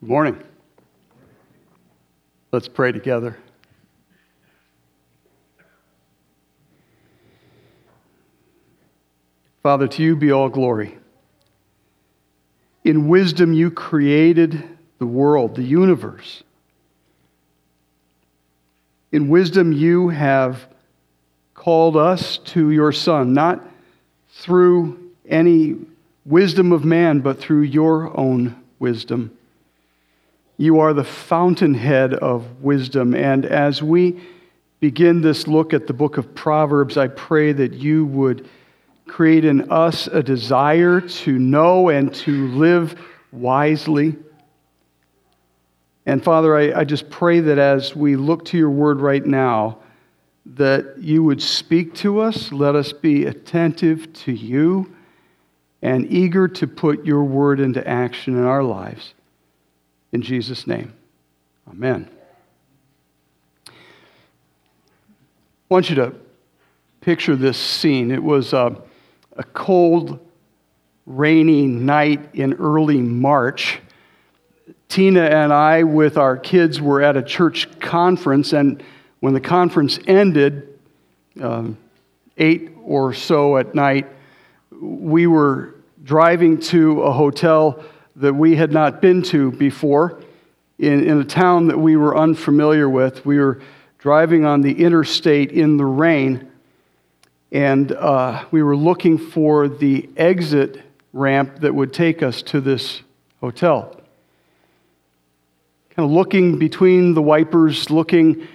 Good morning. Let's pray together. Father, to you be all glory. In wisdom, you created the world, the universe. In wisdom, you have called us to your Son, not through any wisdom of man, but through your own wisdom. You are the fountainhead of wisdom. And as we begin this look at the book of Proverbs, I pray that you would create in us a desire to know and to live wisely. And Father, I, I, just pray that as we look to your word right now, that you would speak to us. Let us be attentive to you and eager to put your word into action in our lives. In Jesus' name, amen. I want you to picture this scene. It was a, a cold, rainy night in early March. Tina and I, with our kids, were at a church conference, and when the conference ended, um, eight or so at night, we were driving to a hotel that we had not been to before in, in a town that we were unfamiliar with. We were driving on the interstate in the rain, and uh, we were looking for the exit ramp that would take us to this hotel. Kind of looking between the wipers, looking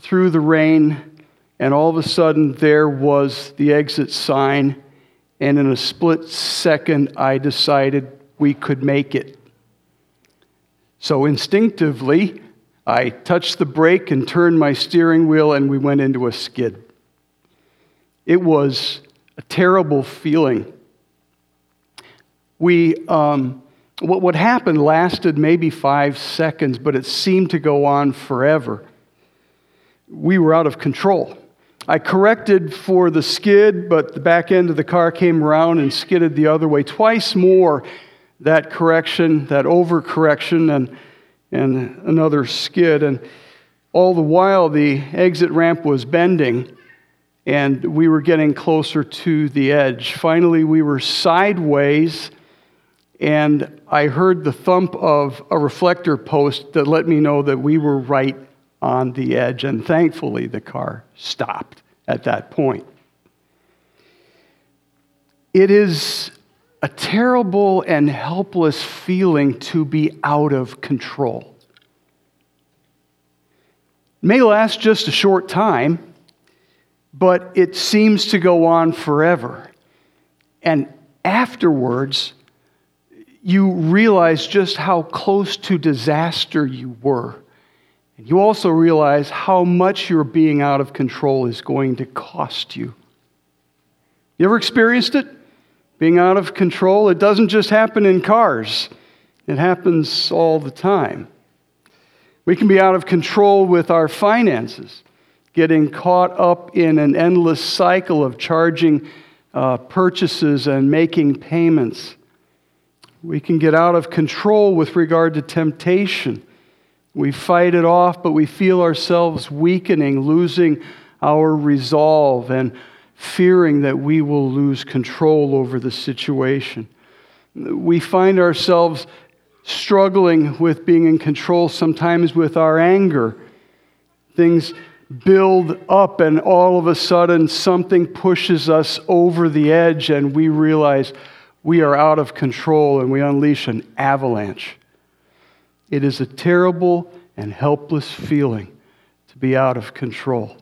through the rain, and all of a sudden there was the exit sign, and in a split second, I decided we could make it. So instinctively, I touched the brake and turned my steering wheel, and we went into a skid. It was a terrible feeling. We, um, what, what happened lasted maybe five seconds, but it seemed to go on forever. We were out of control. I corrected for the skid, but the back end of the car came around and skidded the other way twice more that correction, that overcorrection, and, and another skid. And all the while, the exit ramp was bending, and we were getting closer to the edge. Finally, we were sideways, and I heard the thump of a reflector post that let me know that we were right on the edge. And thankfully, the car stopped at that point. It is a terrible and helpless feeling to be out of control. It may last just a short time, but it seems to go on forever. And afterwards, you realize just how close to disaster you were. And you also realize how much your being out of control is going to cost you. You ever experienced it? Being out of control. It doesn't just happen in cars, it happens all the time. We can be out of control with our finances, getting caught up in an endless cycle of charging uh, purchases and making payments. We can get out of control with regard to temptation. We fight it off, but we feel ourselves weakening, losing our resolve, and fearing that we will lose control over the situation. We find ourselves struggling with being in control sometimes with our anger. Things build up, and all of a sudden, something pushes us over the edge, and we realize we are out of control and we unleash an avalanche. It is a terrible and helpless feeling to be out of control.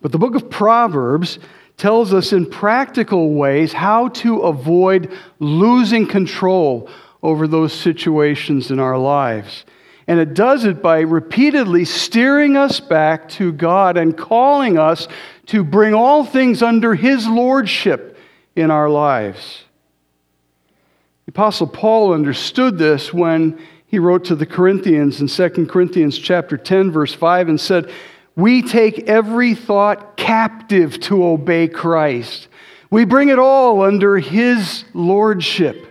But the book of Proverbs tells us in practical ways how to avoid losing control over those situations in our lives. And it does it by repeatedly steering us back to God and calling us to bring all things under His lordship in our lives. The Apostle Paul understood this when he wrote to the Corinthians in 2 Corinthians chapter 10 verse 5 and said, we take every thought captive to obey Christ. We bring it all under His lordship.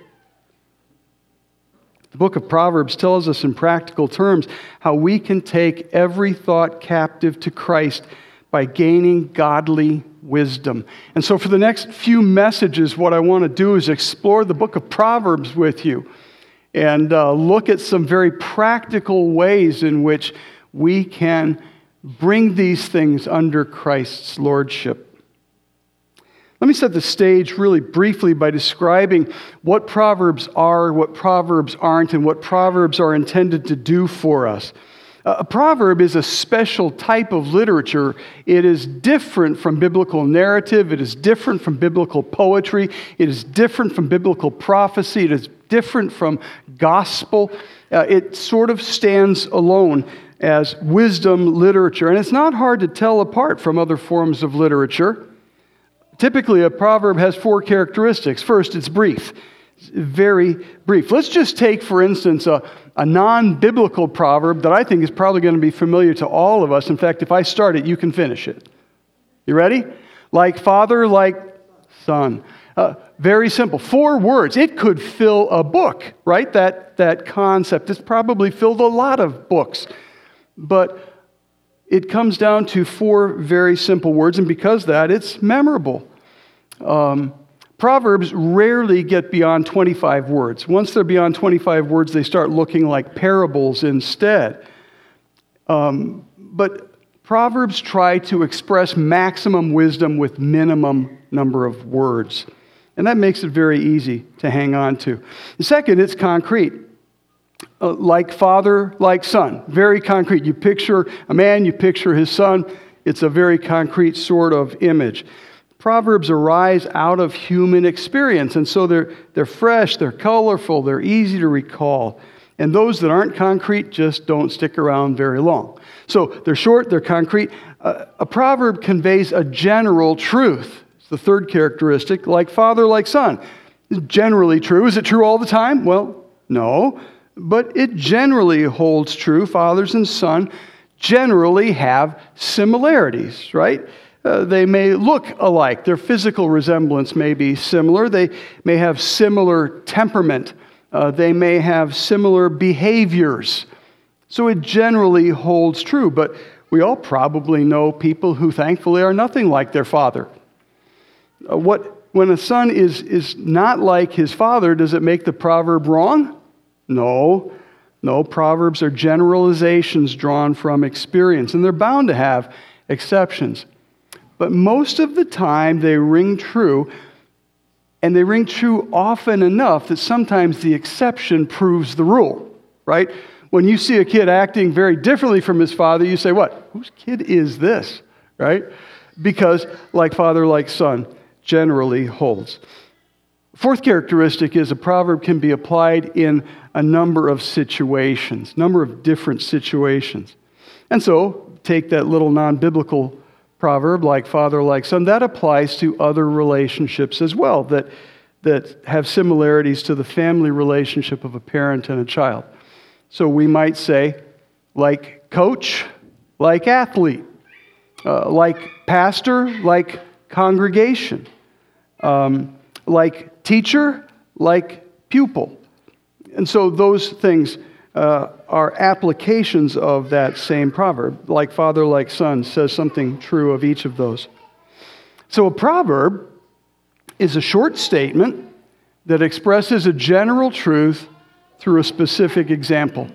The book of Proverbs tells us in practical terms how we can take every thought captive to Christ by gaining godly wisdom. And so, for the next few messages, what I want to do is explore the book of Proverbs with you and uh, look at some very practical ways in which we can bring these things under Christ's lordship. Let me set the stage really briefly by describing what Proverbs are, what Proverbs aren't, and what Proverbs are intended to do for us. A proverb is a special type of literature. It is different from biblical narrative. It is different from biblical poetry. It is different from biblical prophecy. It is different from gospel. Uh, it sort of stands alone as wisdom literature. And it's not hard to tell apart from other forms of literature. Typically, a proverb has four characteristics. First, it's brief, very brief. Let's just take, for instance, a, a non biblical proverb that I think is probably going to be familiar to all of us. In fact, if I start it, you can finish it. You ready? Like father, like son. Uh, very simple. Four words. It could fill a book, right? That, that concept. It's probably filled a lot of books. But it comes down to four very simple words, and because that, it's memorable. Um, Proverbs rarely get beyond 25 words. Once they're beyond 25 words, they start looking like parables instead. Um, but Proverbs try to express maximum wisdom with minimum number of words. And that makes it very easy to hang on to. Second, it's concrete. Uh, like father, like son. Very concrete. You picture a man, you picture his son. It's a very concrete sort of image. Proverbs arise out of human experience, and so they're, they're fresh, they're colorful, they're easy to recall. And those that aren't concrete just don't stick around very long. So they're short, they're concrete. Uh, a proverb conveys a general truth. It's the third characteristic, like father, like son. generally true. Is it true all the time? Well, no. But it generally holds true. Fathers and son generally have similarities, right? Uh, they may look alike. Their physical resemblance may be similar. They may have similar temperament. Uh, they may have similar behaviors. So it generally holds true. But we all probably know people who thankfully are nothing like their father. Uh, what, when a son is, is not like his father, does it make the proverb wrong? No. No, Proverbs are generalizations drawn from experience, and they're bound to have exceptions. But most of the time, they ring true, and they ring true often enough that sometimes the exception proves the rule, right? When you see a kid acting very differently from his father, you say, What? Whose kid is this, right? Because, like father, like son, generally holds. Fourth characteristic is a proverb can be applied in a number of situations, number of different situations. And so, take that little non biblical proverb, like father, like son, that applies to other relationships as well that, that have similarities to the family relationship of a parent and a child. So we might say, like coach, like athlete, uh, like pastor, like congregation, um, like teacher, like pupil. And so those things uh, are applications of that same proverb. Like father, like son says something true of each of those. So a proverb is a short statement that expresses a general truth through a specific example.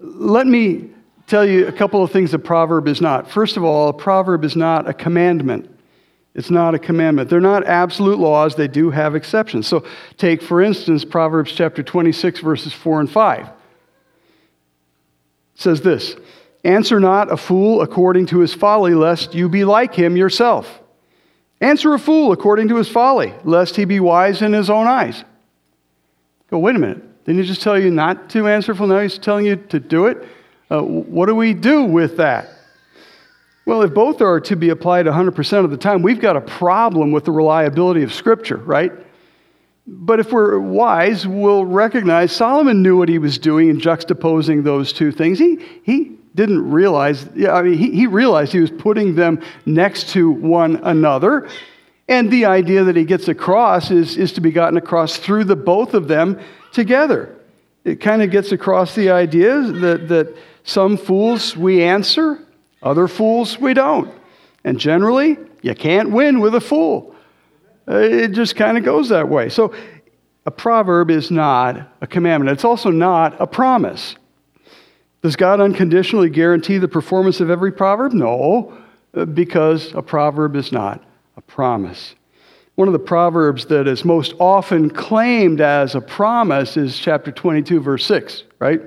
Let me tell you a couple of things a proverb is not. First of all, a proverb is not a commandment. It's not a commandment. They're not absolute laws, they do have exceptions. So, take, for instance, Proverbs chapter 26, verses 4 and 5. It says this Answer not a fool according to his folly, lest you be like him yourself. Answer a fool according to his folly, lest he be wise in his own eyes. Go, wait a minute. Didn't he just tell you not to answer a fool? Now he's telling you to do it? Uh, what do we do with that? Well, if both are to be applied 100% of the time, we've got a problem with the reliability of Scripture, right? But if we're wise, we'll recognize Solomon knew what he was doing in juxtaposing those two things. He, he didn't realize, yeah, I mean, he, he realized he was putting them next to one another. And the idea that he gets across is, is to be gotten across through the both of them together. it kind of gets across the idea that, that some fools we answer, other fools we don't. And generally, you can't win with a fool. Uh, it just kind of goes that way. So, a proverb is not a commandment. It's also not a promise. Does God unconditionally guarantee the performance of every proverb? No, uh, because a proverb is not a promise. One of the proverbs that is most often claimed as a promise is chapter 22, verse 6, right?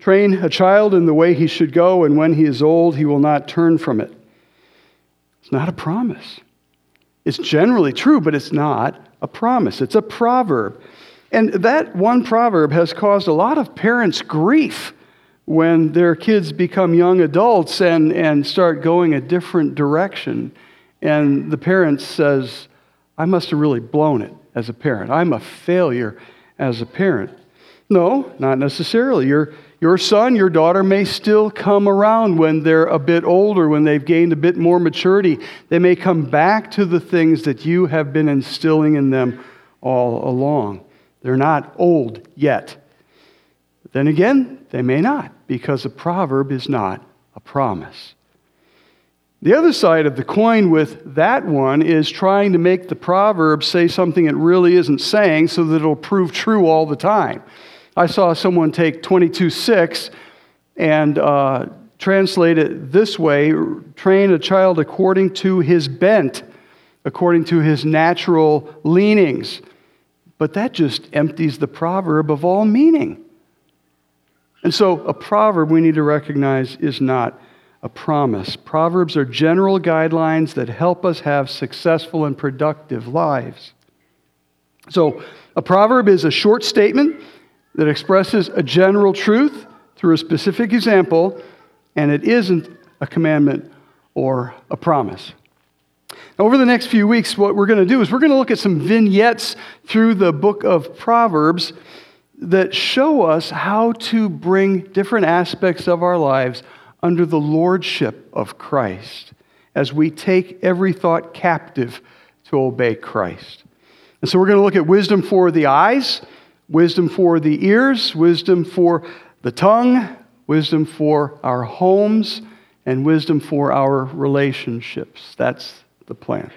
Train a child in the way he should go, and when he is old, he will not turn from it. It's not a promise. It's generally true, but it's not a promise. It's a proverb. And that one proverb has caused a lot of parents grief when their kids become young adults and, and start going a different direction. And the parent says, I must have really blown it as a parent. I'm a failure as a parent. No, not necessarily. Your, your son, your daughter may still come around when they're a bit older, when they've gained a bit more maturity. They may come back to the things that you have been instilling in them all along. They're not old yet. Then again, they may not, because a proverb is not a promise. The other side of the coin with that one is trying to make the proverb say something it really isn't saying so that it'll prove true all the time. I saw someone take 22.6 and uh, translate it this way train a child according to his bent, according to his natural leanings. But that just empties the proverb of all meaning. And so, a proverb we need to recognize is not a promise. Proverbs are general guidelines that help us have successful and productive lives. So, a proverb is a short statement that expresses a general truth through a specific example, and it isn't a commandment or a promise. Over the next few weeks, what we're going to do is we're going to look at some vignettes through the book of Proverbs that show us how to bring different aspects of our lives under the lordship of Christ as we take every thought captive to obey Christ. And so we're going to look at wisdom for the eyes, wisdom for the ears, wisdom for the tongue, wisdom for our homes, and wisdom for our relationships. That's the plan.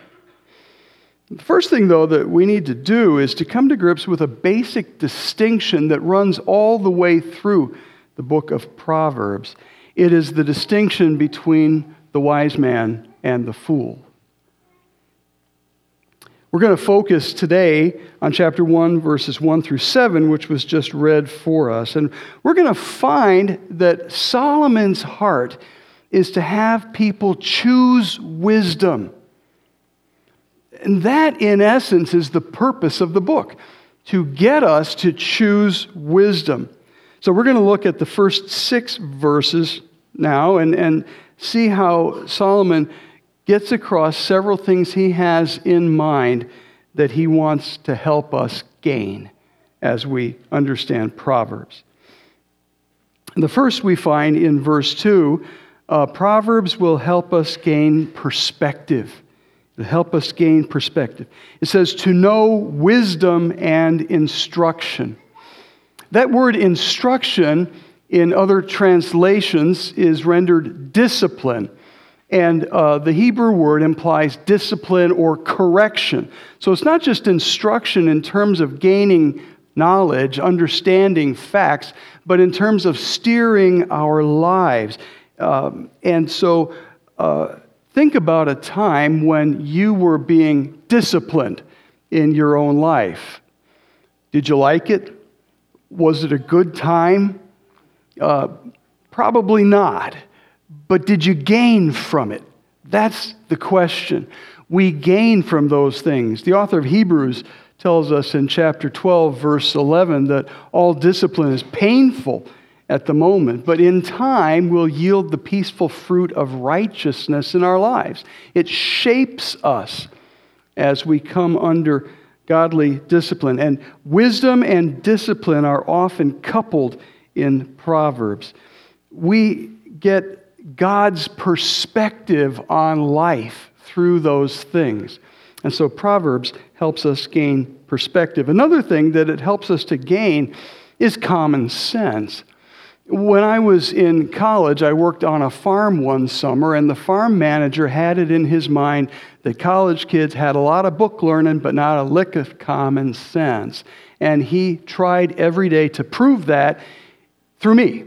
The first thing, though, that we need to do is to come to grips with a basic distinction that runs all the way through the book of Proverbs. It is the distinction between the wise man and the fool. We're going to focus today on chapter 1, verses 1 through 7, which was just read for us. And we're going to find that Solomon's heart is to have people choose wisdom. And that, in essence, is the purpose of the book to get us to choose wisdom. So we're going to look at the first six verses now and, and see how Solomon gets across several things he has in mind that he wants to help us gain as we understand Proverbs. The first we find in verse 2 uh, Proverbs will help us gain perspective. It'll help us gain perspective. It says, to know wisdom and instruction. That word instruction in other translations is rendered discipline. And uh, the Hebrew word implies discipline or correction. So it's not just instruction in terms of gaining knowledge, understanding facts, but in terms of steering our lives. Um, and so uh, think about a time when you were being disciplined in your own life. Did you like it? Was it a good time? Uh, probably not. But did you gain from it? That's the question. We gain from those things. The author of Hebrews tells us in chapter 12, verse 11, that all discipline is painful at the moment, but in time will yield the peaceful fruit of righteousness in our lives. It shapes us as we come under godly discipline. And wisdom and discipline are often coupled in Proverbs. We get God's perspective on life through those things. And so Proverbs helps us gain perspective. Another thing that it helps us to gain is common sense. When I was in college, I worked on a farm one summer, and the farm manager had it in his mind that college kids had a lot of book learning, but not a lick of common sense. And he tried every day to prove that through me.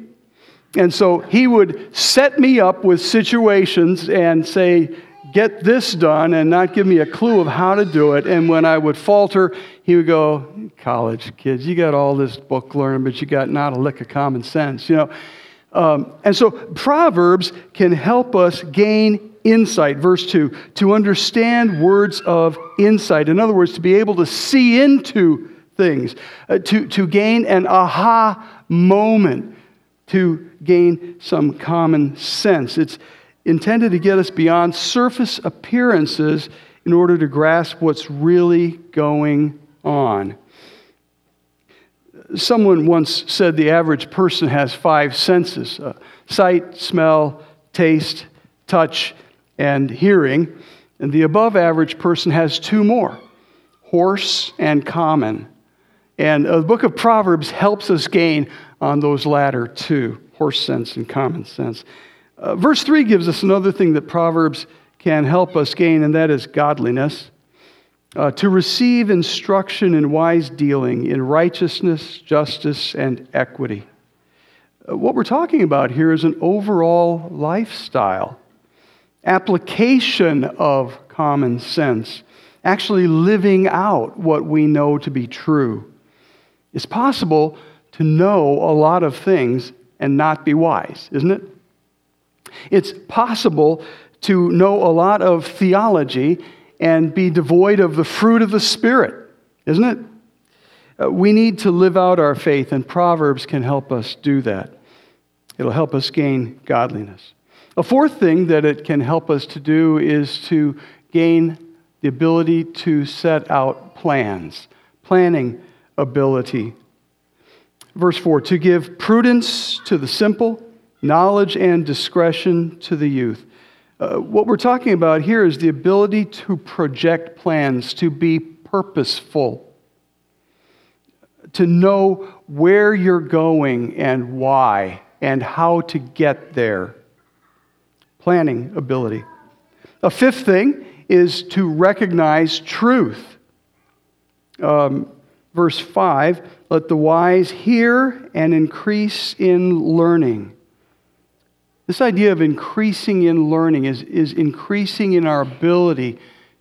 And so he would set me up with situations and say, get this done, and not give me a clue of how to do it. And when I would falter, he would go, College kids, you got all this book learning, but you got not a lick of common sense, you know. Um, and so Proverbs can help us gain insight. Verse 2 to understand words of insight. In other words, to be able to see into things, uh, to, to gain an aha moment, to gain some common sense. It's intended to get us beyond surface appearances in order to grasp what's really going on. Someone once said the average person has five senses uh, sight, smell, taste, touch, and hearing. And the above average person has two more horse and common. And uh, the book of Proverbs helps us gain on those latter two horse sense and common sense. Uh, verse 3 gives us another thing that Proverbs can help us gain, and that is godliness. Uh, to receive instruction in wise dealing, in righteousness, justice, and equity. Uh, what we're talking about here is an overall lifestyle, application of common sense, actually living out what we know to be true. It's possible to know a lot of things and not be wise, isn't it? It's possible to know a lot of theology and be devoid of the fruit of the Spirit, isn't it? Uh, we need to live out our faith, and Proverbs can help us do that. It'll help us gain godliness. A fourth thing that it can help us to do is to gain the ability to set out plans, planning ability. Verse 4 to give prudence to the simple knowledge and discretion to the youth. Uh, what we're talking about here is the ability to project plans, to be purposeful, to know where you're going and why, and how to get there. Planning ability. A fifth thing is to recognize truth. Um, verse 5 let the wise hear and increase in learning. This idea of increasing in learning is, is increasing in our ability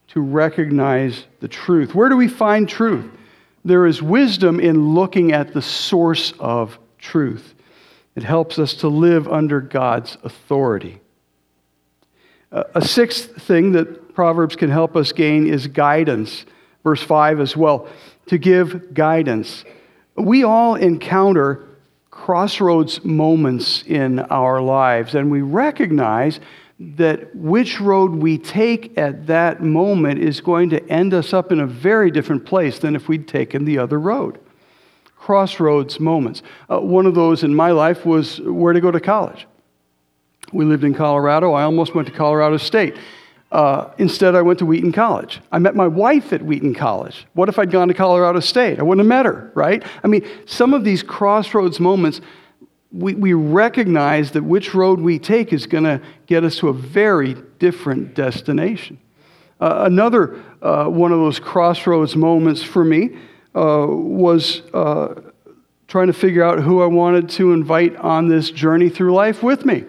to recognize the truth. Where do we find truth? There is wisdom in looking at the source of truth. It helps us to live under God's authority. A sixth thing that Proverbs can help us gain is guidance. Verse 5 as well, to give guidance. We all encounter crossroads moments in our lives, and we recognize that which road we take at that moment is going to end us up in a very different place than if we'd taken the other road. Crossroads moments. Uh, one of those in my life was where to go to college. We lived in Colorado. I almost went to Colorado State. Uh, instead, I went to Wheaton College. I met my wife at Wheaton College. What if I'd gone to Colorado State? I wouldn't have met her, right? I mean, some of these crossroads moments, we, we recognize that which road we take is going to get us to a very different destination. Uh, another uh, one of those crossroads moments for me uh, was uh, trying to figure out who I wanted to invite on this journey through life with me.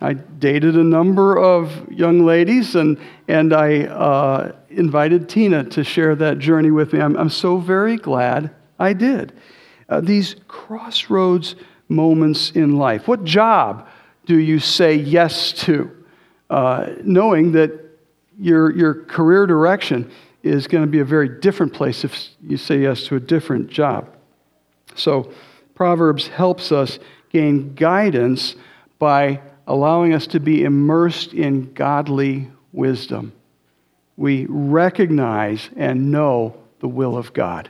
I dated a number of young ladies, and, and I uh, invited Tina to share that journey with me. I'm, I'm so very glad I did. Uh, these crossroads moments in life. What job do you say yes to, uh, knowing that your, your career direction is going to be a very different place if you say yes to a different job? So, Proverbs helps us gain guidance by allowing us to be immersed in godly wisdom. We recognize and know the will of God.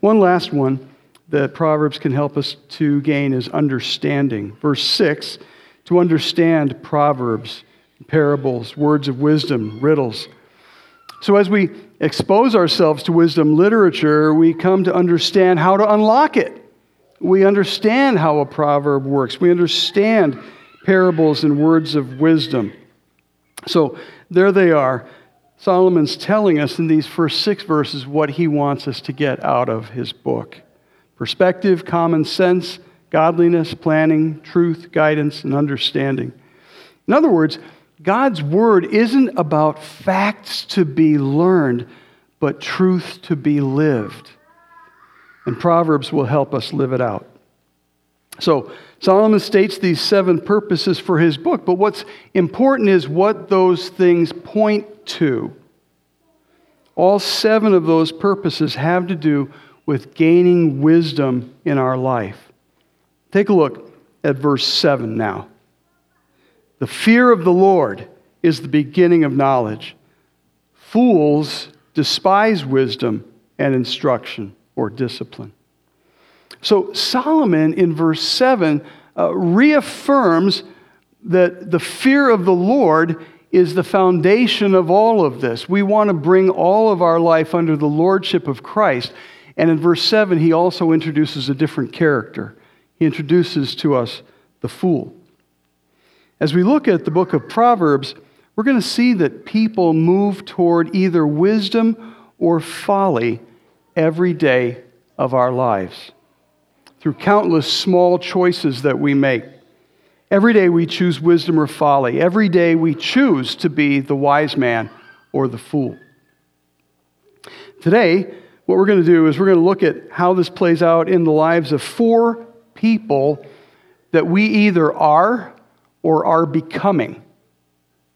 One last one that Proverbs can help us to gain is understanding. Verse 6 to understand Proverbs, parables, words of wisdom, riddles. So, as we expose ourselves to wisdom literature, we come to understand how to unlock it We understand how a proverb works. We understand parables and words of wisdom. So there they are. Solomon's telling us in these first six verses what he wants us to get out of his book perspective, common sense, godliness, planning, truth, guidance, and understanding. In other words, God's word isn't about facts to be learned, but truth to be lived. And Proverbs will help us live it out. So, Solomon states these seven purposes for his book, but what's important is what those things point to. All seven of those purposes have to do with gaining wisdom in our life. Take a look at verse 7 now. The fear of the Lord is the beginning of knowledge. Fools despise wisdom and instruction or discipline. So Solomon in verse 7 uh, reaffirms that the fear of the Lord is the foundation of all of this. We want to bring all of our life under the lordship of Christ. And in verse 7, he also introduces a different character. He introduces to us the fool. As we look at the book of Proverbs, we're going to see that people move toward either wisdom or folly every day of our lives through countless small choices that we make. Every day we choose wisdom or folly. Every day we choose to be the wise man or the fool. Today, what we're going to do is we're going to look at how this plays out in the lives of four people that we either are or are becoming.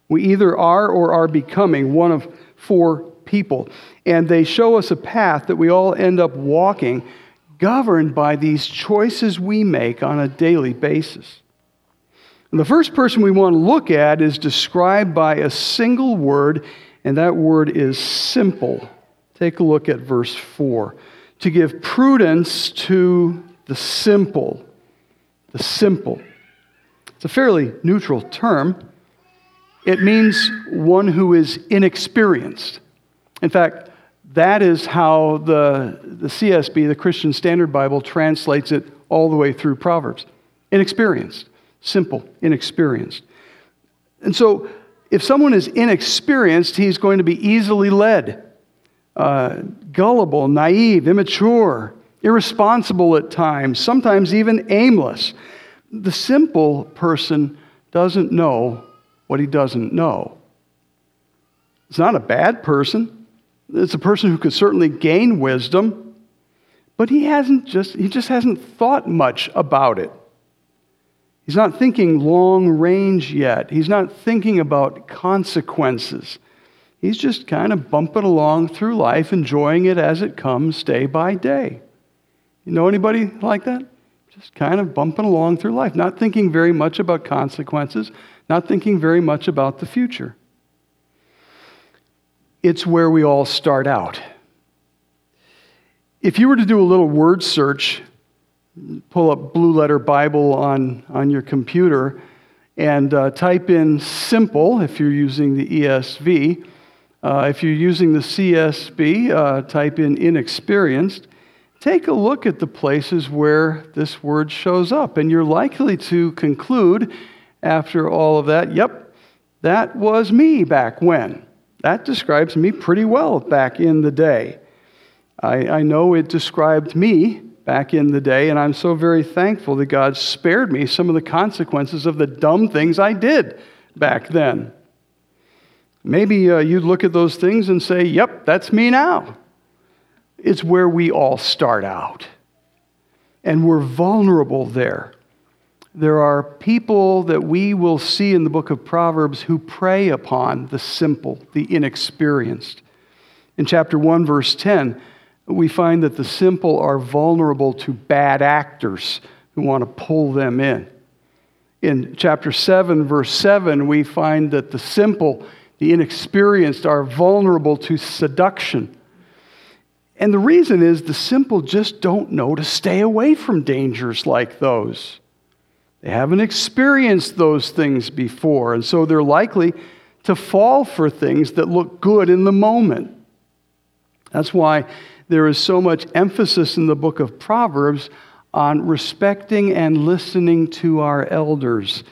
We either are or are becoming one of four people. And they show us a path that we all end up walking, governed by these choices we make on a daily basis. And the first person we want to look at is described by a single word, and that word is simple. Take a look at verse 4. To give prudence to the simple. The simple. It's a fairly neutral term. It means one who is inexperienced. In fact, that is how the, the CSB, the Christian Standard Bible, translates it all the way through Proverbs. Inexperienced, simple, inexperienced. And so, if someone is inexperienced, he's going to be easily led, uh, gullible, naive, immature, irresponsible at times, sometimes even aimless the simple person doesn't know what he doesn't know. It's not a bad person. It's a person who could certainly gain wisdom, but he hasn't just he just hasn't thought much about it. He's not thinking long range yet. He's not thinking about consequences. He's just kind of bumping along through life, enjoying it as it comes day by day. You know anybody like that? just kind of bumping along through life, not thinking very much about consequences, not thinking very much about the future. It's where we all start out. If you were to do a little word search, pull up Blue Letter Bible on, on your computer, and uh, type in simple if you're using the ESV. Uh, if you're using the CSB, uh, type in inexperienced take a look at the places where this word shows up, and you're likely to conclude after all of that, yep, that was me back when. That describes me pretty well back in the day. I, I know it described me back in the day, and I'm so very thankful that God spared me some of the consequences of the dumb things I did back then. Maybe uh, you'd look at those things and say, Yep, that's me now It's where we all start out. And we're vulnerable there. There are people that we will see in the book of Proverbs who prey upon the simple, the inexperienced. In chapter 1, verse 10, we find that the simple are vulnerable to bad actors who want to pull them in. In chapter 7, verse 7, we find that the simple, the inexperienced, are vulnerable to seduction and the reason is the simple just don't know to stay away from dangers like those. They haven't experienced those things before, and so they're likely to fall for things that look good in the moment. That's why there is so much emphasis in the book of Proverbs on respecting and listening to our elders.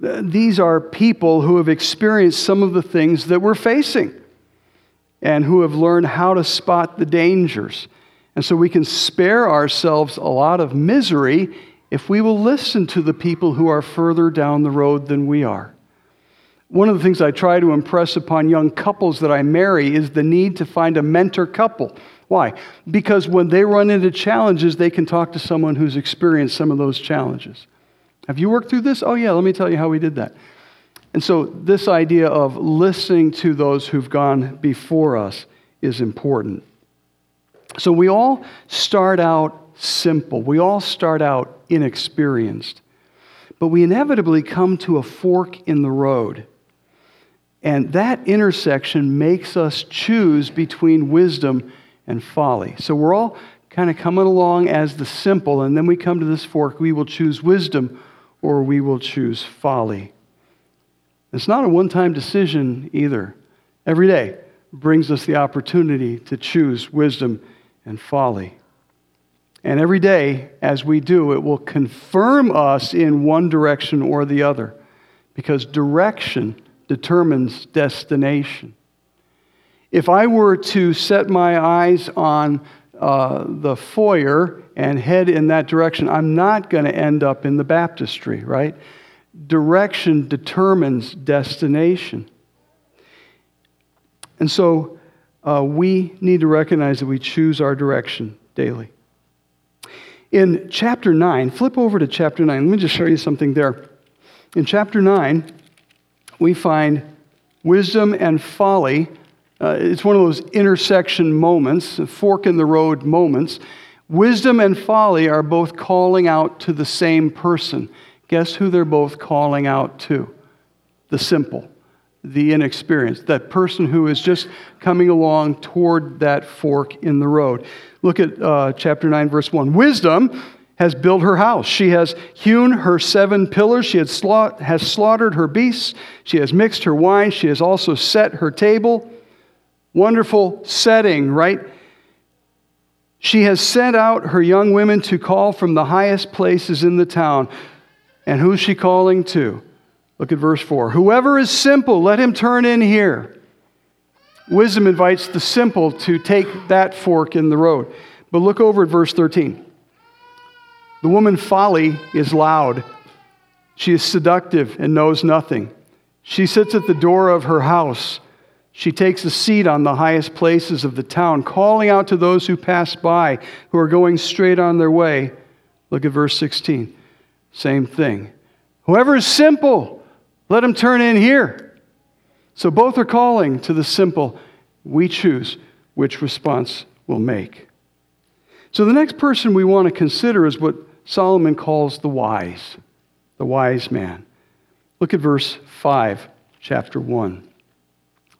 These are people who have experienced some of the things that we're facing and who have learned how to spot the dangers. And so we can spare ourselves a lot of misery if we will listen to the people who are further down the road than we are. One of the things I try to impress upon young couples that I marry is the need to find a mentor couple. Why? Because when they run into challenges, they can talk to someone who's experienced some of those challenges. Have you worked through this? Oh, yeah, let me tell you how we did that. And so, this idea of listening to those who've gone before us is important. So, we all start out simple, we all start out inexperienced, but we inevitably come to a fork in the road. And that intersection makes us choose between wisdom and folly. So, we're all kind of coming along as the simple, and then we come to this fork. We will choose wisdom or we will choose folly. It's not a one time decision either. Every day brings us the opportunity to choose wisdom and folly. And every day, as we do, it will confirm us in one direction or the other, because direction determines destination. If I were to set my eyes on uh, the foyer and head in that direction, I'm not going to end up in the baptistry, right? Direction determines destination. And so uh, we need to recognize that we choose our direction daily. In chapter 9, flip over to chapter 9. Let me just show you something there. In chapter 9, we find wisdom and folly. Uh, it's one of those intersection moments, fork in the road moments. Wisdom and folly are both calling out to the same person. Guess who they're both calling out to? The simple, the inexperienced, that person who is just coming along toward that fork in the road. Look at uh, chapter 9, verse 1. Wisdom has built her house. She has hewn her seven pillars. She has, slaughtered, has slaughtered her beasts. She has mixed her wine. She has also set her table. Wonderful setting, right? She has sent out her young women to call from the highest places in the town. And who's she calling to? Look at verse 4. Whoever is simple, let him turn in here. Wisdom invites the simple to take that fork in the road. But look over at verse 13. The woman folly is loud. She is seductive and knows nothing. She sits at the door of her house she takes a seat on the highest places of the town, calling out to those who pass by, who are going straight on their way. Look at verse 16. Same thing. Whoever is simple, let him turn in here. So both are calling to the simple. We choose which response we'll make. So the next person we want to consider is what Solomon calls the wise, the wise man. Look at verse 5, chapter 1.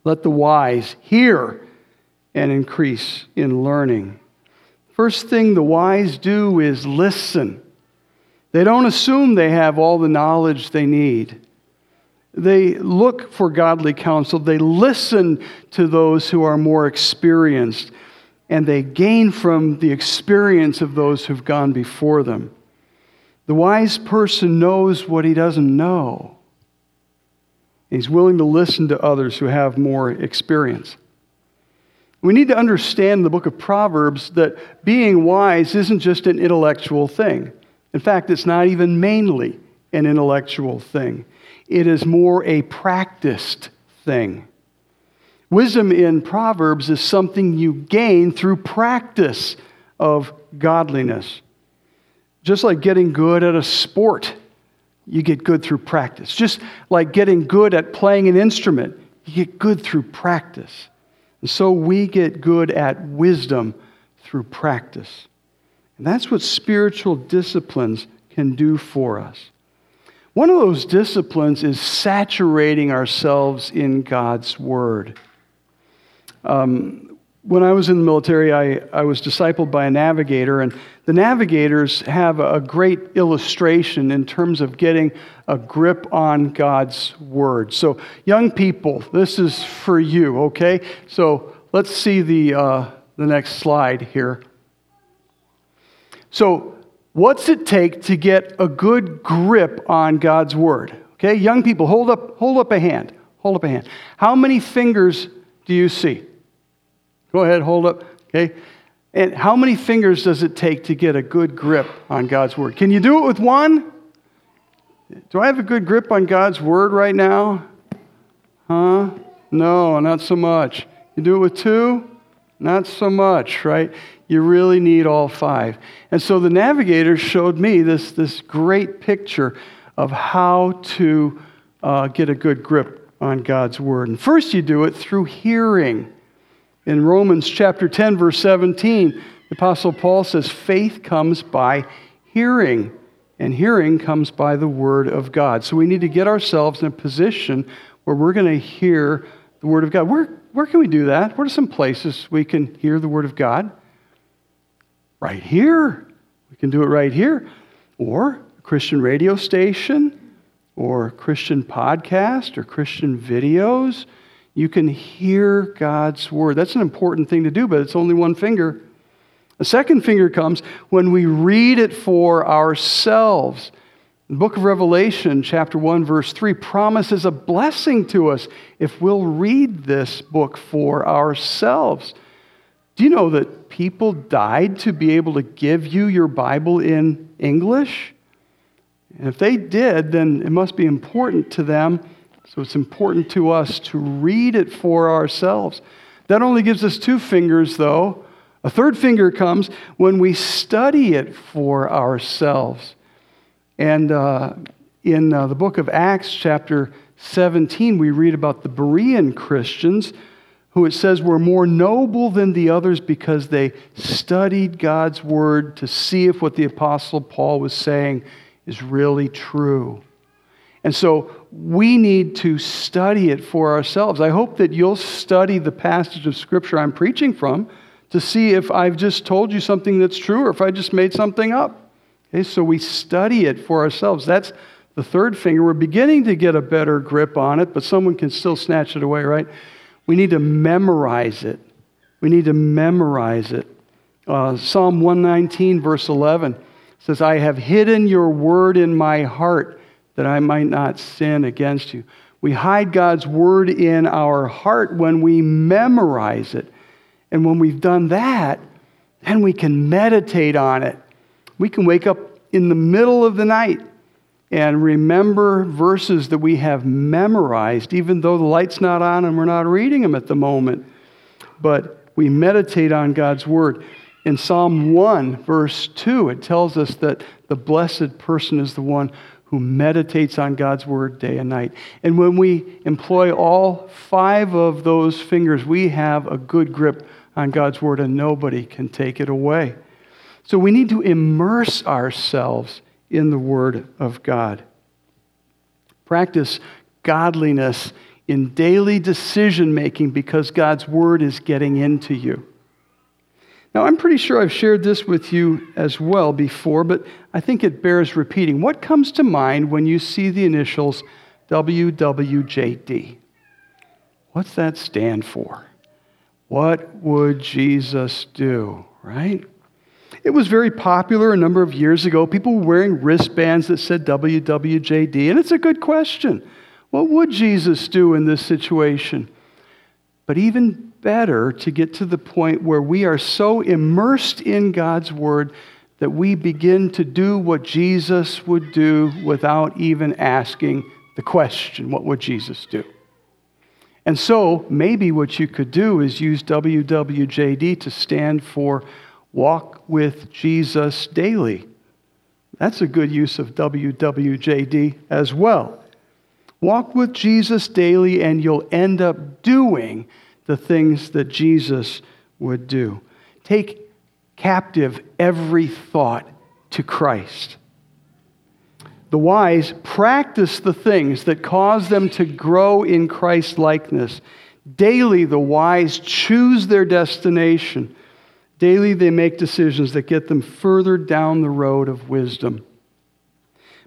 Let the wise hear and increase in learning. First thing the wise do is listen. They don't assume they have all the knowledge they need. They look for godly counsel. They listen to those who are more experienced, and they gain from the experience of those who've gone before them. The wise person knows what he doesn't know. He's willing to listen to others who have more experience. We need to understand in the book of Proverbs that being wise isn't just an intellectual thing. In fact, it's not even mainly an intellectual thing, it is more a practiced thing. Wisdom in Proverbs is something you gain through practice of godliness. Just like getting good at a sport you get good through practice. Just like getting good at playing an instrument, you get good through practice. And so we get good at wisdom through practice. And that's what spiritual disciplines can do for us. One of those disciplines is saturating ourselves in God's Word. Um, when I was in the military, I, I was discipled by a navigator, and the navigators have a great illustration in terms of getting a grip on God's Word. So, young people, this is for you, okay? So, let's see the, uh, the next slide here. So, what's it take to get a good grip on God's word? Okay, young people, hold up, hold up a hand. Hold up a hand. How many fingers do you see? Go ahead, hold up. Okay. And how many fingers does it take to get a good grip on God's word? Can you do it with one? Do I have a good grip on God's word right now? Huh? No, not so much. You do it with two? Not so much, right? You really need all five. And so the navigator showed me this, this great picture of how to uh, get a good grip on God's word. And first, you do it through hearing. In Romans chapter 10, verse 17, the Apostle Paul says, faith comes by hearing, and hearing comes by the Word of God. So we need to get ourselves in a position where we're going to hear the Word of God. Where, where can we do that? What are some places we can hear the Word of God? Right here. We can do it right here. Or a Christian radio station, or Christian podcast, or Christian videos. You can hear God's word. That's an important thing to do, but it's only one finger. A second finger comes when we read it for ourselves. The book of Revelation, chapter 1, verse 3, promises a blessing to us if we'll read this book for ourselves. Do you know that people died to be able to give you your Bible in English? And if they did, then it must be important to them so it's important to us to read it for ourselves. That only gives us two fingers, though. A third finger comes when we study it for ourselves. And uh, in uh, the book of Acts, chapter 17, we read about the Berean Christians who it says were more noble than the others because they studied God's word to see if what the Apostle Paul was saying is really true. And so we need to study it for ourselves. I hope that you'll study the passage of Scripture I'm preaching from to see if I've just told you something that's true or if I just made something up. Okay, so we study it for ourselves. That's the third finger. We're beginning to get a better grip on it, but someone can still snatch it away, right? We need to memorize it. We need to memorize it. Uh, Psalm 119, verse 11 says, I have hidden your word in my heart that I might not sin against you. We hide God's word in our heart when we memorize it. And when we've done that, then we can meditate on it. We can wake up in the middle of the night and remember verses that we have memorized, even though the light's not on and we're not reading them at the moment. But we meditate on God's word. In Psalm 1, verse 2, it tells us that the blessed person is the one who meditates on God's word day and night. And when we employ all five of those fingers, we have a good grip on God's word and nobody can take it away. So we need to immerse ourselves in the word of God. Practice godliness in daily decision making because God's word is getting into you. Now, I'm pretty sure I've shared this with you as well before, but I think it bears repeating. What comes to mind when you see the initials WWJD? What's that stand for? What would Jesus do, right? It was very popular a number of years ago. People were wearing wristbands that said WWJD, and it's a good question. What would Jesus do in this situation? But even better to get to the point where we are so immersed in God's Word that we begin to do what Jesus would do without even asking the question what would Jesus do? And so, maybe what you could do is use WWJD to stand for Walk with Jesus Daily. That's a good use of WWJD as well. Walk with Jesus daily, and you'll end up doing the things that Jesus would do. Take captive every thought to Christ. The wise practice the things that cause them to grow in Christ likeness. Daily, the wise choose their destination. Daily, they make decisions that get them further down the road of wisdom.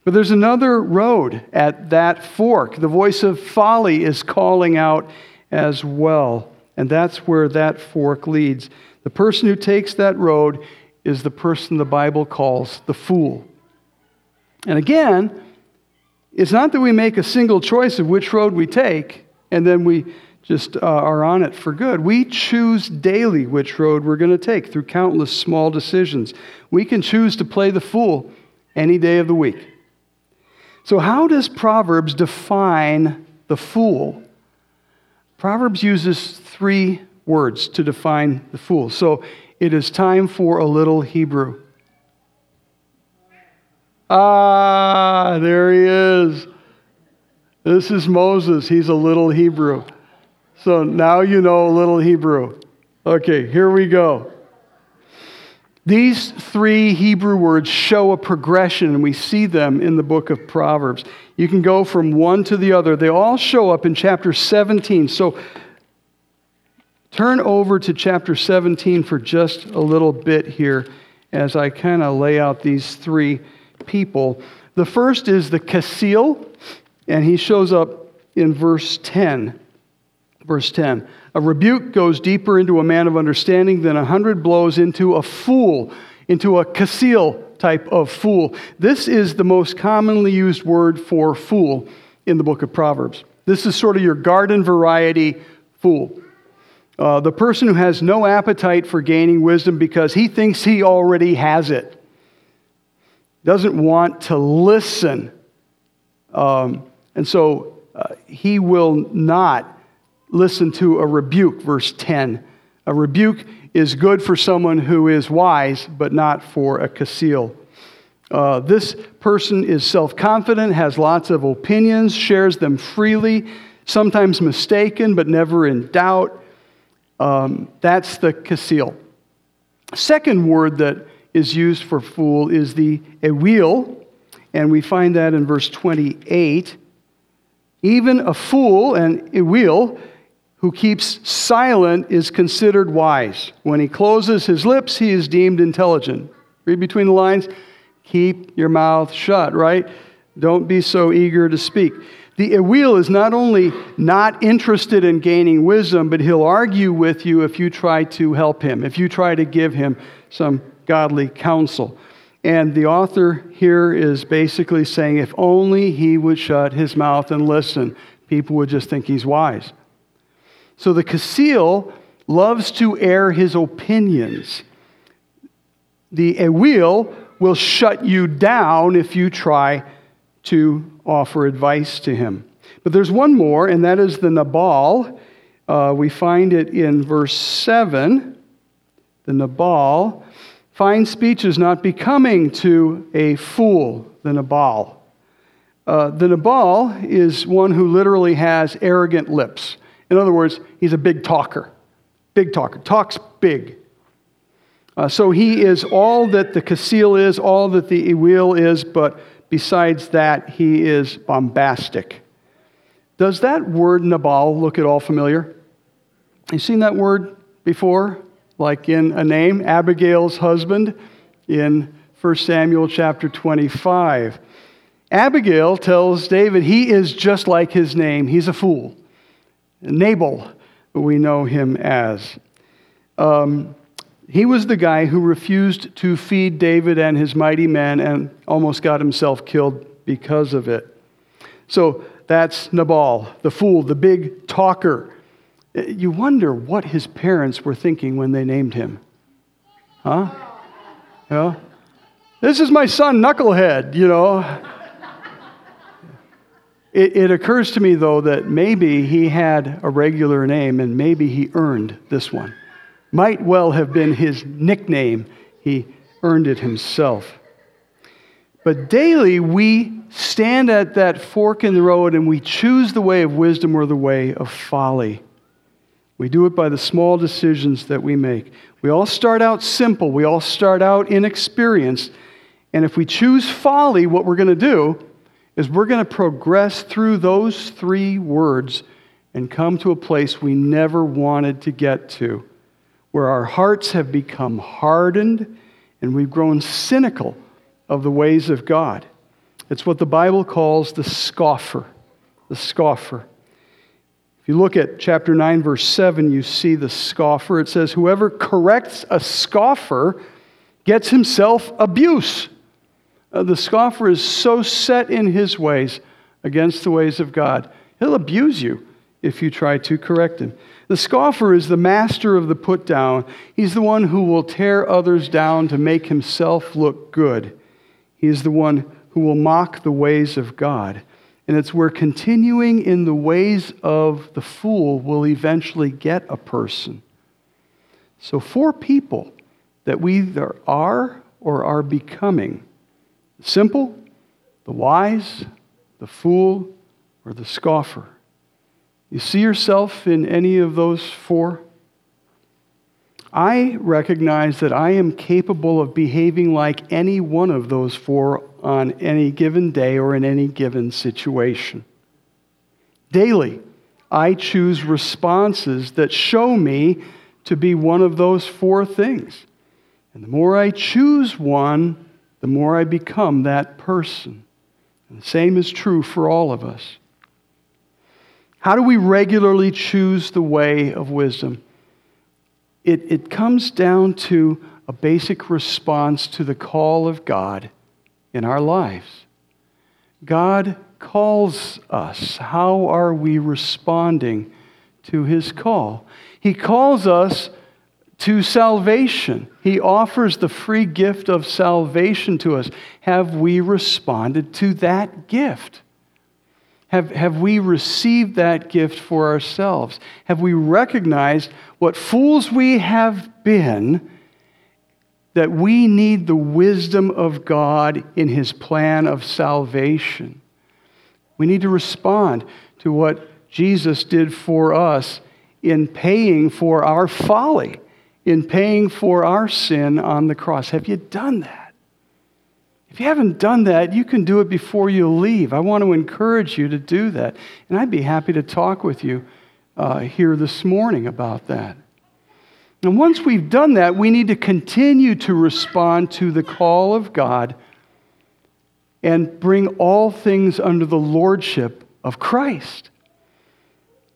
But there's another road at that fork. The voice of folly is calling out as well. And that's where that fork leads. The person who takes that road is the person the Bible calls the fool. And again, it's not that we make a single choice of which road we take and then we just uh, are on it for good. We choose daily which road we're going to take through countless small decisions. We can choose to play the fool any day of the week. So, how does Proverbs define the fool? Proverbs uses three words to define the fool. So, it is time for a little Hebrew. Ah, there he is. This is Moses. He's a little Hebrew. So now you know a little Hebrew. Okay, here we go. These three Hebrew words show a progression, and we see them in the book of Proverbs. You can go from one to the other. They all show up in chapter 17. So turn over to chapter 17 for just a little bit here as I kind of lay out these three people. The first is the Kasil, and he shows up in verse 10. Verse 10 A rebuke goes deeper into a man of understanding than a hundred blows into a fool, into a kasil type of fool. This is the most commonly used word for fool in the book of Proverbs. This is sort of your garden variety fool. Uh, the person who has no appetite for gaining wisdom because he thinks he already has it, doesn't want to listen. Um, and so uh, he will not listen to a rebuke, verse 10. A rebuke is good for someone who is wise, but not for a Kasil. Uh, this person is self confident, has lots of opinions, shares them freely, sometimes mistaken, but never in doubt. Um, that's the Kasil. Second word that is used for fool is the ewil, and we find that in verse 28. Even a fool, and ewil, who keeps silent is considered wise. When he closes his lips, he is deemed intelligent. Read between the lines. Keep your mouth shut, right? Don't be so eager to speak. The Ewil is not only not interested in gaining wisdom, but he'll argue with you if you try to help him, if you try to give him some godly counsel. And the author here is basically saying if only he would shut his mouth and listen, people would just think he's wise. So the Kasil loves to air his opinions. The Ewil will shut you down if you try to offer advice to him. But there's one more, and that is the Nabal. Uh, we find it in verse 7. The Nabal. Fine speech is not becoming to a fool, the Nabal. Uh, the Nabal is one who literally has arrogant lips. In other words, he's a big talker. Big talker. Talks big. Uh, so he is all that the Kasil is, all that the Ewil is, but besides that, he is bombastic. Does that word Nabal look at all familiar? You seen that word before? Like in a name, Abigail's husband in 1 Samuel chapter 25. Abigail tells David he is just like his name. He's a fool. Nabal, we know him as. Um, he was the guy who refused to feed David and his mighty men and almost got himself killed because of it. So that's Nabal, the fool, the big talker. You wonder what his parents were thinking when they named him. Huh? Yeah. This is my son, Knucklehead, you know. It, it, occurs to me, though, that maybe he had a regular name and maybe he earned this one. Might well have been his nickname. He earned it himself. But daily, we stand at that fork in the road and we choose the way of wisdom or the way of folly. We do it by the small decisions that we make. We all start out simple, we all start out inexperienced. And if we choose folly, what we're going to do is we're going to progress through those three words and come to a place we never wanted to get to, where our hearts have become hardened and we've grown cynical of the ways of God. It's what the Bible calls the scoffer. The scoffer. If you look at chapter 9, verse 7, you see the scoffer. It says, Whoever corrects a scoffer gets himself abuse. Uh, the scoffer is so set in his ways against the ways of God, he'll abuse you if you try to correct him. The scoffer is the master of the put down. He's the one who will tear others down to make himself look good. He is the one who will mock the ways of God. And it's where continuing in the ways of the fool will eventually get a person. So, four people that we either are or are becoming the simple, the wise, the fool, or the scoffer. You see yourself in any of those four? I recognize that I am capable of behaving like any one of those four on any given day or in any given situation. Daily, I choose responses that show me to be one of those four things. And the more I choose one, the more I become that person. And the same is true for all of us. How do we regularly choose the way of wisdom? It, it comes down to a basic response to the call of God in our lives. God calls us. How are we responding to his call? He calls us to salvation. He offers the free gift of salvation to us. Have we responded to that gift? Have, have we received that gift for ourselves? Have we recognized what fools we have been that we need the wisdom of God in His plan of salvation? We need to respond to what Jesus did for us in paying for our folly, in paying for our sin on the cross. Have you done that? If you haven't done that, you can do it before you leave. I want to encourage you to do that. And I'd be happy to talk with you uh, here this morning about that. And once we've done that, we need to continue to respond to the call of God and bring all things under the lordship of Christ.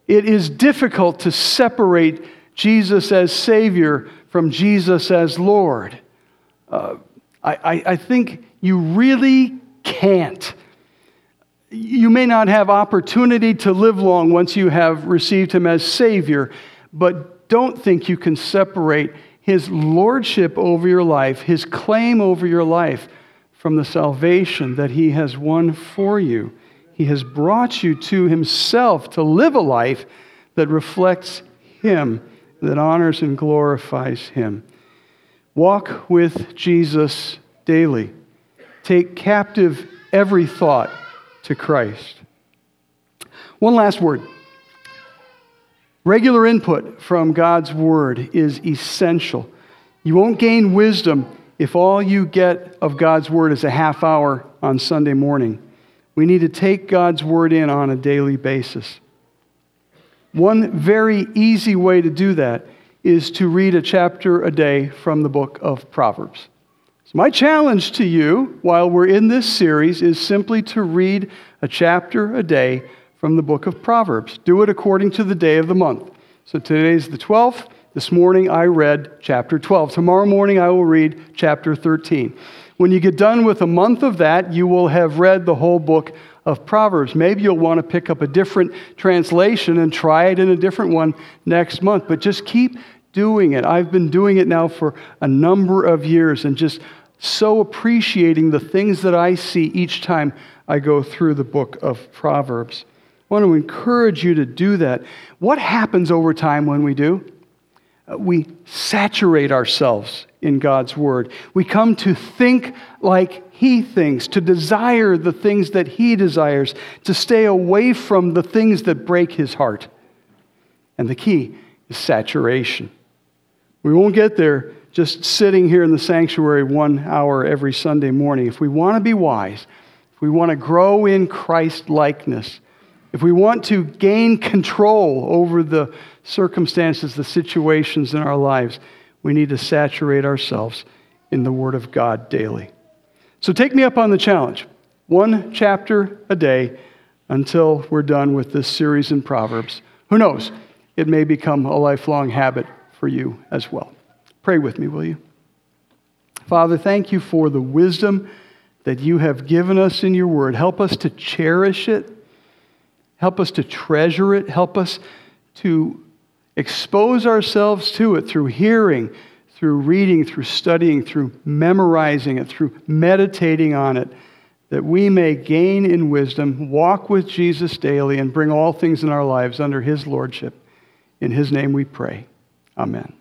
It is difficult to separate Jesus as Savior from Jesus as Lord. Uh, I, I, I think you really can't. You may not have opportunity to live long once you have received Him as Savior, but don't think you can separate His lordship over your life, His claim over your life, from the salvation that He has won for you. He has brought you to Himself to live a life that reflects Him, that honors and glorifies Him. Walk with Jesus daily. Take captive every thought to Christ. One last word. Regular input from God's Word is essential. You won't gain wisdom if all you get of God's Word is a half hour on Sunday morning. We need to take God's Word in on a daily basis. One very easy way to do that is to read a chapter a day from the book of Proverbs. So, my challenge to you while we're in this series is simply to read a chapter a day from the book of Proverbs. Do it according to the day of the month. So, today's the 12th. This morning I read chapter 12. Tomorrow morning I will read chapter 13. When you get done with a month of that, you will have read the whole book of Proverbs. Maybe you'll want to pick up a different translation and try it in a different one next month, but just keep doing it. I've been doing it now for a number of years and just so appreciating the things that I see each time I go through the book of Proverbs. I want to encourage you to do that. What happens over time when we do? Uh, we saturate ourselves in God's Word. We come to think like He thinks, to desire the things that He desires, to stay away from the things that break His heart. And the key is saturation. We won't get there just sitting here in the sanctuary one hour every Sunday morning, if we want to be wise, if we want to grow in Christ likeness, if we want to gain control over the circumstances, the situations in our lives, we need to saturate ourselves in the Word of God daily. So take me up on the challenge one chapter a day until we're done with this series in Proverbs. Who knows? It may become a lifelong habit for you as well. Pray with me, will you? Father, thank you for the wisdom that you have given us in your word. Help us to cherish it. Help us to treasure it. Help us to expose ourselves to it through hearing, through reading, through studying, through memorizing it, through meditating on it, that we may gain in wisdom, walk with Jesus daily, and bring all things in our lives under his lordship. In his name we pray. Amen.